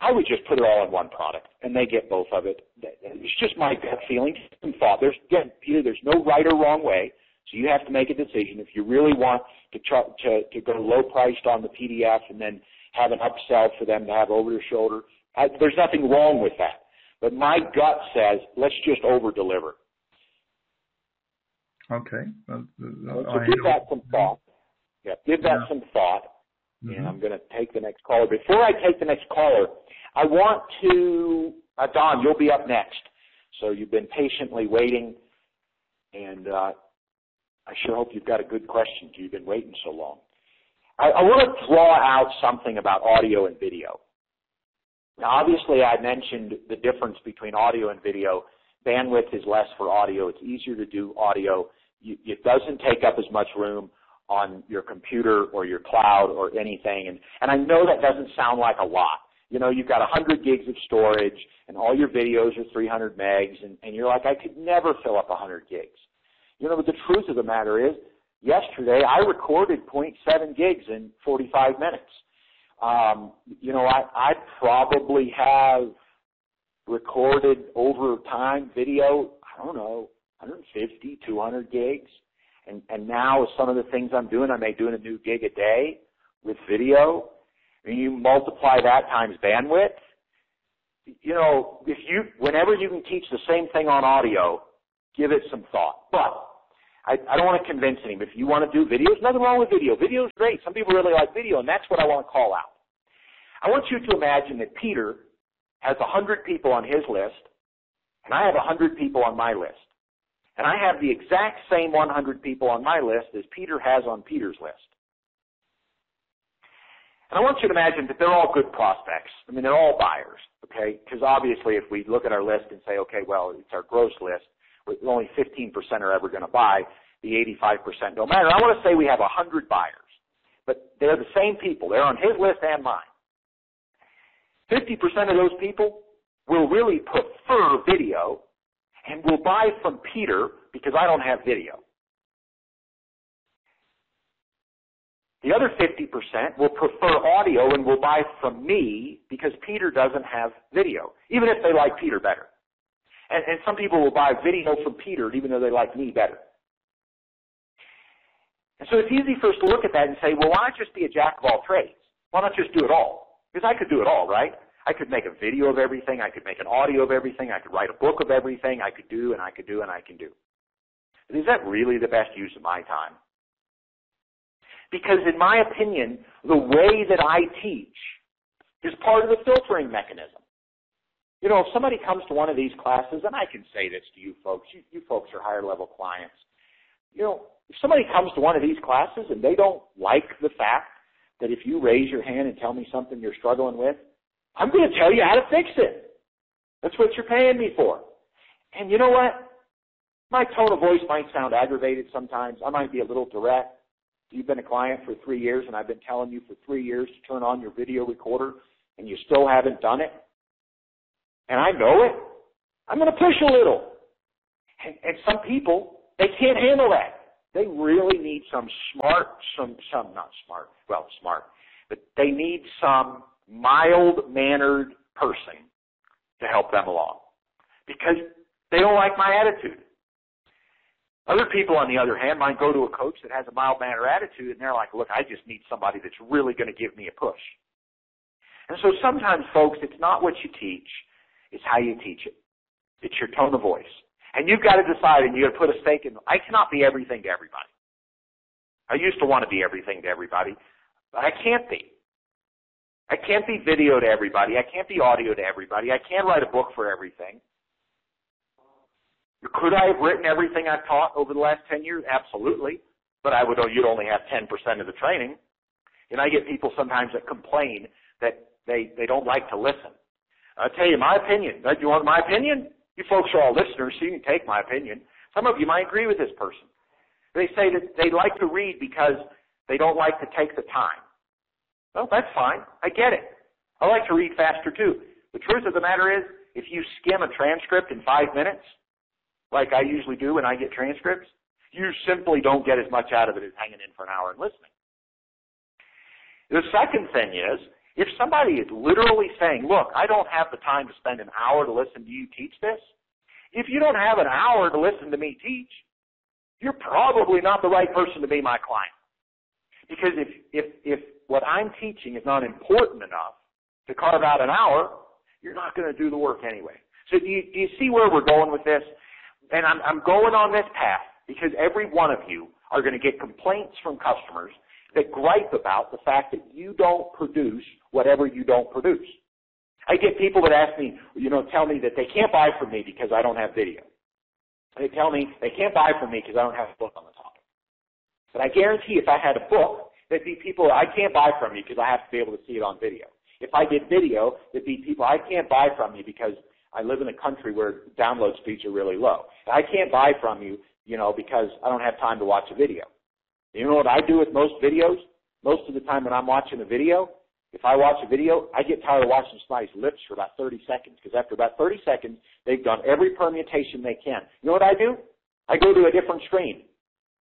I would just put it all in one product, and they get both of it. It's just my gut feeling and thought. There's again, Peter. There's no right or wrong way, so you have to make a decision. If you really want to try, to to go low priced on the PDF and then have an upsell for them to have over their shoulder, I, there's nothing wrong with that. But my gut says let's just over deliver. Okay. Uh, so give that some thought. Yeah, give that yeah. some thought. Mm-hmm. And I'm going to take the next caller. Before I take the next caller, I want to, uh, Don, you'll be up next. So you've been patiently waiting, and uh, I sure hope you've got a good question. You've been waiting so long. I, I want to draw out something about audio and video. Now, obviously, I mentioned the difference between audio and video. Bandwidth is less for audio. It's easier to do audio you, it doesn't take up as much room on your computer or your cloud or anything. And, and I know that doesn't sound like a lot. You know, you've got 100 gigs of storage and all your videos are 300 megs and, and you're like, I could never fill up 100 gigs. You know, but the truth of the matter is, yesterday I recorded 0.7 gigs in 45 minutes. Um, you know, I, I probably have recorded over time video, I don't know, 150, 200 gigs. And, and now some of the things I'm doing, I may do a new gig a day with video. And you multiply that times bandwidth. You know, if you, whenever you can teach the same thing on audio, give it some thought. But I, I don't want to convince anyone. If you want to do videos, nothing wrong with video. Video is great. Some people really like video, and that's what I want to call out. I want you to imagine that Peter has 100 people on his list, and I have 100 people on my list. And I have the exact same 100 people on my list as Peter has on Peter's list. And I want you to imagine that they're all good prospects. I mean, they're all buyers, okay? Because obviously if we look at our list and say, okay, well, it's our gross list, only 15% are ever going to buy, the 85% don't matter. I want to say we have 100 buyers, but they're the same people. They're on his list and mine. 50% of those people will really prefer video and will buy from Peter because I don't have video. The other 50% will prefer audio and will buy from me because Peter doesn't have video, even if they like Peter better. And, and some people will buy video from Peter even though they like me better. And so it's easy for us to look at that and say, well, why not just be a jack of all trades? Why not just do it all? Because I could do it all, right? I could make a video of everything. I could make an audio of everything. I could write a book of everything. I could do and I could do and I can do. But is that really the best use of my time? Because in my opinion, the way that I teach is part of the filtering mechanism. You know, if somebody comes to one of these classes, and I can say this to you folks, you, you folks are higher level clients. You know, if somebody comes to one of these classes and they don't like the fact that if you raise your hand and tell me something you're struggling with, I'm going to tell you how to fix it. That's what you're paying me for. And you know what? My tone of voice might sound aggravated sometimes. I might be a little direct. You've been a client for three years, and I've been telling you for three years to turn on your video recorder, and you still haven't done it. And I know it. I'm going to push a little. And, and some people, they can't handle that. They really need some smart, some, some, not smart, well, smart, but they need some mild-mannered person to help them along because they don't like my attitude. Other people, on the other hand, might go to a coach that has a mild-mannered attitude and they're like, look, I just need somebody that's really going to give me a push. And so sometimes, folks, it's not what you teach, it's how you teach it. It's your tone of voice. And you've got to decide and you've got to put a stake in, I cannot be everything to everybody. I used to want to be everything to everybody, but I can't be. I can't be video to everybody. I can't be audio to everybody. I can't write a book for everything. Could I have written everything I've taught over the last 10 years? Absolutely. But I would, you'd only have 10% of the training. And I get people sometimes that complain that they, they don't like to listen. I'll tell you my opinion. Do you want my opinion? You folks are all listeners, so you can take my opinion. Some of you might agree with this person. They say that they like to read because they don't like to take the time. Well, that's fine. I get it. I like to read faster too. The truth of the matter is, if you skim a transcript in five minutes, like I usually do when I get transcripts, you simply don't get as much out of it as hanging in for an hour and listening. The second thing is, if somebody is literally saying, look, I don't have the time to spend an hour to listen to you teach this, if you don't have an hour to listen to me teach, you're probably not the right person to be my client. Because if, if, if what I'm teaching is not important enough to carve out an hour, you're not going to do the work anyway. So do you, do you see where we're going with this? And I'm, I'm going on this path because every one of you are going to get complaints from customers that gripe about the fact that you don't produce whatever you don't produce. I get people that ask me, you know, tell me that they can't buy from me because I don't have video. They tell me they can't buy from me because I don't have a book on the topic. But I guarantee if I had a book, there'd be people I can't buy from you because I have to be able to see it on video. If I did video, there'd be people I can't buy from you because I live in a country where download speeds are really low. I can't buy from you, you know, because I don't have time to watch a video. You know what I do with most videos? Most of the time when I'm watching a video, if I watch a video, I get tired of watching somebody's lips for about 30 seconds because after about 30 seconds, they've done every permutation they can. You know what I do? I go to a different screen.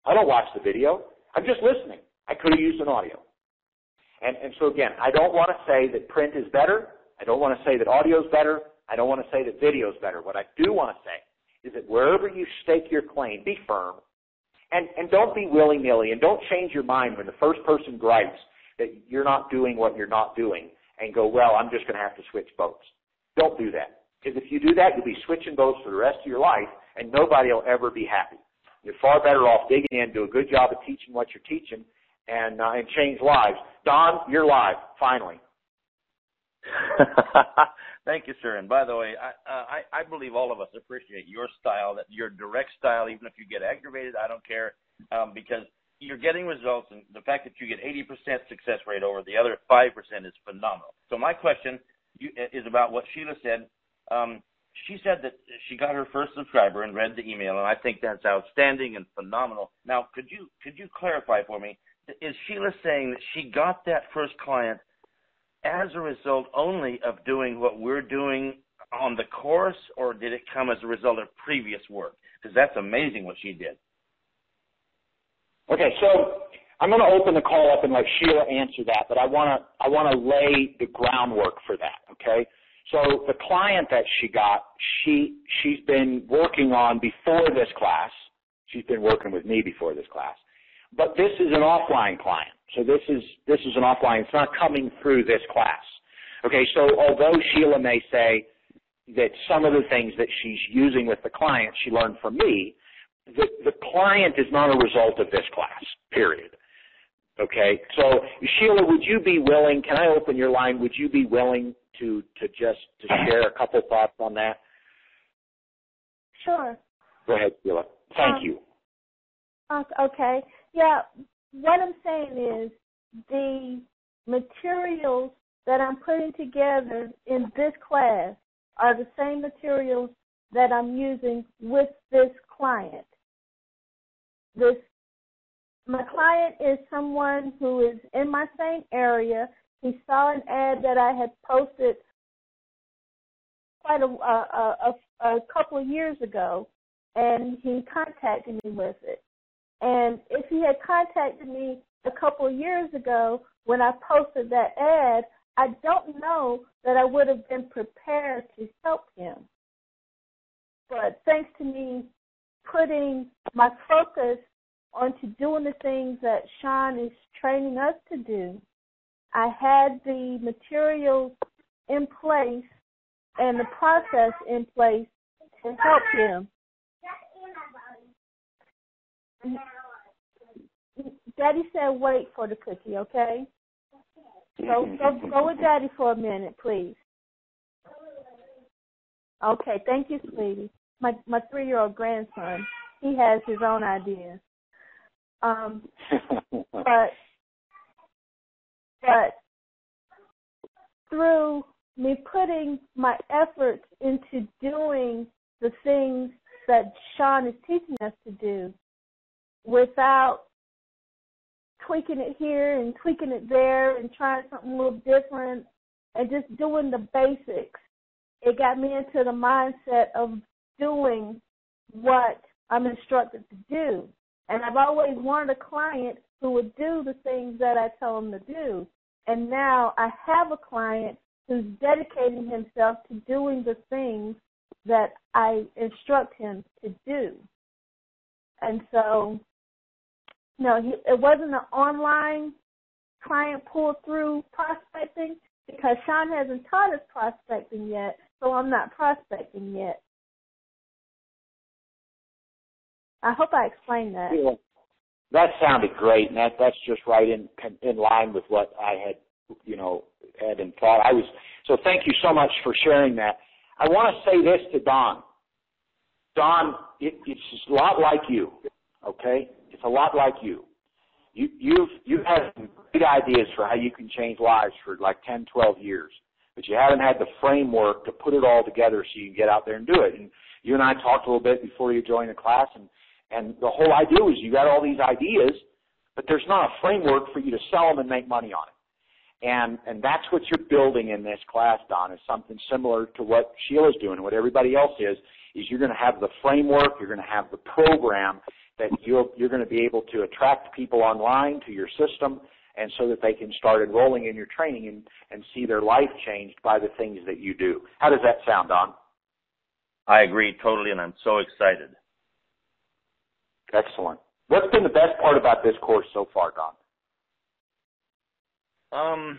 I don't watch the video. I'm just listening. I could have used an audio. And, and so again, I don't want to say that print is better. I don't want to say that audio is better. I don't want to say that video is better. What I do want to say is that wherever you stake your claim, be firm. And, and don't be willy-nilly and don't change your mind when the first person gripes that you're not doing what you're not doing and go, well, I'm just going to have to switch boats. Don't do that. Because if you do that, you'll be switching boats for the rest of your life and nobody will ever be happy. You're far better off digging in, do a good job of teaching what you're teaching, and uh, and change lives. Don, you're live finally. Thank you, sir. And by the way, I, uh, I I believe all of us appreciate your style, that your direct style. Even if you get aggravated, I don't care, um, because you're getting results, and the fact that you get 80% success rate over the other five percent is phenomenal. So my question is about what Sheila said. Um, she said that she got her first subscriber and read the email, and I think that's outstanding and phenomenal. Now, could you could you clarify for me? Is Sheila saying that she got that first client as a result only of doing what we're doing on the course, or did it come as a result of previous work? Because that's amazing what she did. Okay, so I'm going to open the call up and let Sheila answer that, but I want to I want to lay the groundwork for that. Okay, so the client that she got, she she's been working on before this class. She's been working with me before this class, but this is an offline client. So this is this is an offline. It's not coming through this class. Okay, so although Sheila may say that some of the things that she's using with the client she learned from me, the, the client is not a result of this class. Period. Okay, so Sheila, would you be willing? Can I open your line? Would you be willing to to just to share a couple thoughts on that? Sure. Go ahead, Sheila. Thank um, you. Okay. Yeah, what I'm saying is the materials that I'm putting together in this class are the same materials that I'm using with this client. This my client is someone who is in my same area. He saw an ad that I had posted quite a, a, a, a couple of years ago, and he contacted me with it. And if he had contacted me a couple of years ago when I posted that ad, I don't know that I would have been prepared to help him. But thanks to me putting my focus onto doing the things that Sean is training us to do, I had the materials in place and the process in place to help him Daddy said wait for the cookie, okay? Go go go with Daddy for a minute, please. Okay, thank you, sweetie. My my three year old grandson, he has his own ideas. Um, but but through me putting my efforts into doing the things that Sean is teaching us to do without tweaking it here and tweaking it there and trying something a little different and just doing the basics. It got me into the mindset of doing what I'm instructed to do. And I've always wanted a client who would do the things that I tell them to do. And now I have a client who's dedicating himself to doing the things that I instruct him to do. And so, no, he, it wasn't an online client pull through prospecting because Sean hasn't taught us prospecting yet, so I'm not prospecting yet. I hope I explained that. Yeah. That sounded great, and that that's just right in in line with what I had, you know, had in thought. I was so. Thank you so much for sharing that. I want to say this to Don. Don, it, it's a lot like you. Okay, it's a lot like you. You you've you've had some great ideas for how you can change lives for like 10, 12 years, but you haven't had the framework to put it all together so you can get out there and do it. And you and I talked a little bit before you joined the class, and and the whole idea was you got all these ideas, but there's not a framework for you to sell them and make money on it. And and that's what you're building in this class, Don, is something similar to what Sheila's doing and what everybody else is, is you're going to have the framework, you're going to have the program that you're you're going to be able to attract people online to your system and so that they can start enrolling in your training and, and see their life changed by the things that you do. How does that sound, Don? I agree totally and I'm so excited. Excellent. What's been the best part about this course so far, Don? Um,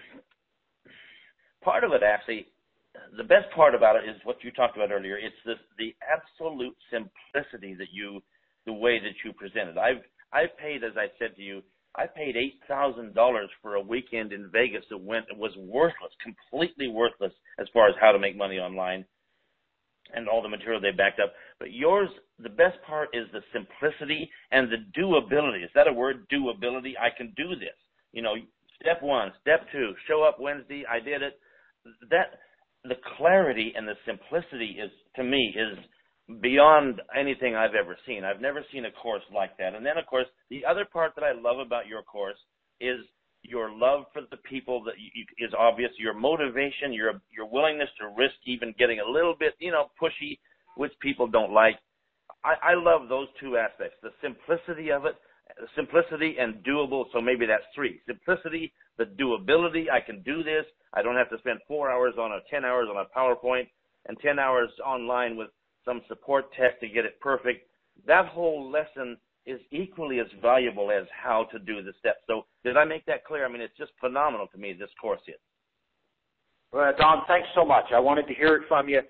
part of it actually, the best part about it is what you talked about earlier. It's the the absolute simplicity that you, the way that you presented. I've I've paid, as I said to you, I paid eight thousand dollars for a weekend in Vegas that went it was worthless, completely worthless as far as how to make money online and all the material they backed up. But yours, the best part is the simplicity and the doability. Is that a word? Doability. I can do this. You know, step one, step two, show up Wednesday. I did it. That the clarity and the simplicity is to me is beyond anything I've ever seen. I've never seen a course like that. And then of course, the other part that I love about your course is your love for the people that you, is obvious, your motivation, your your willingness to risk even getting a little bit, you know, pushy, which people don't like. I, I love those two aspects: the simplicity of it, the simplicity and doable. So maybe that's three: simplicity, the doability. I can do this. I don't have to spend four hours on a ten hours on a PowerPoint and ten hours online with some support tech to get it perfect. That whole lesson is equally as valuable as how to do the steps. So did I make that clear? I mean, it's just phenomenal to me, this course is. Well, Don, thanks so much. I wanted to hear it from you.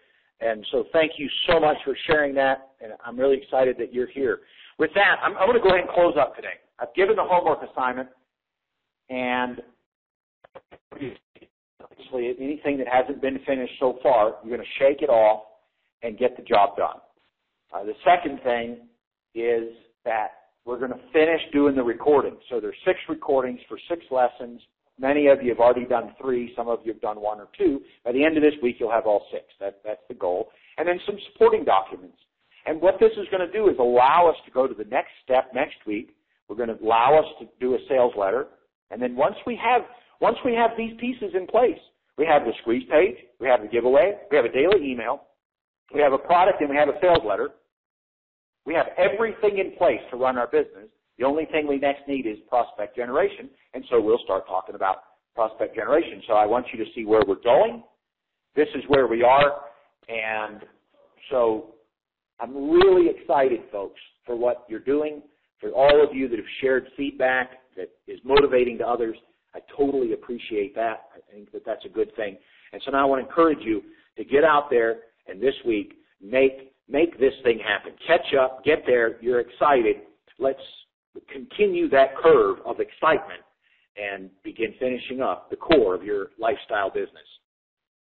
And so thank you so much for sharing that. And I'm really excited that you're here. With that, I'm, I'm going to go ahead and close up today. I've given the homework assignment. And obviously, anything that hasn't been finished so far, you're going to shake it off and get the job done. Uh, the second thing is that we're going to finish doing the recording. So there's six recordings for six lessons. Many of you have already done three. Some of you have done one or two. By the end of this week, you'll have all six. That, that's the goal. And then some supporting documents. And what this is going to do is allow us to go to the next step next week. We're going to allow us to do a sales letter. And then once we have, once we have these pieces in place, we have the squeeze page, we have the giveaway, we have a daily email, we have a product, and we have a sales letter. We have everything in place to run our business. The only thing we next need is prospect generation, and so we'll start talking about prospect generation. So I want you to see where we're going. This is where we are, and so I'm really excited, folks, for what you're doing, for all of you that have shared feedback that is motivating to others. I totally appreciate that. I think that that's a good thing. And so now I want to encourage you to get out there and this week make make this thing happen. Catch up, get there. You're excited. Let's continue that curve of excitement and begin finishing up the core of your lifestyle business.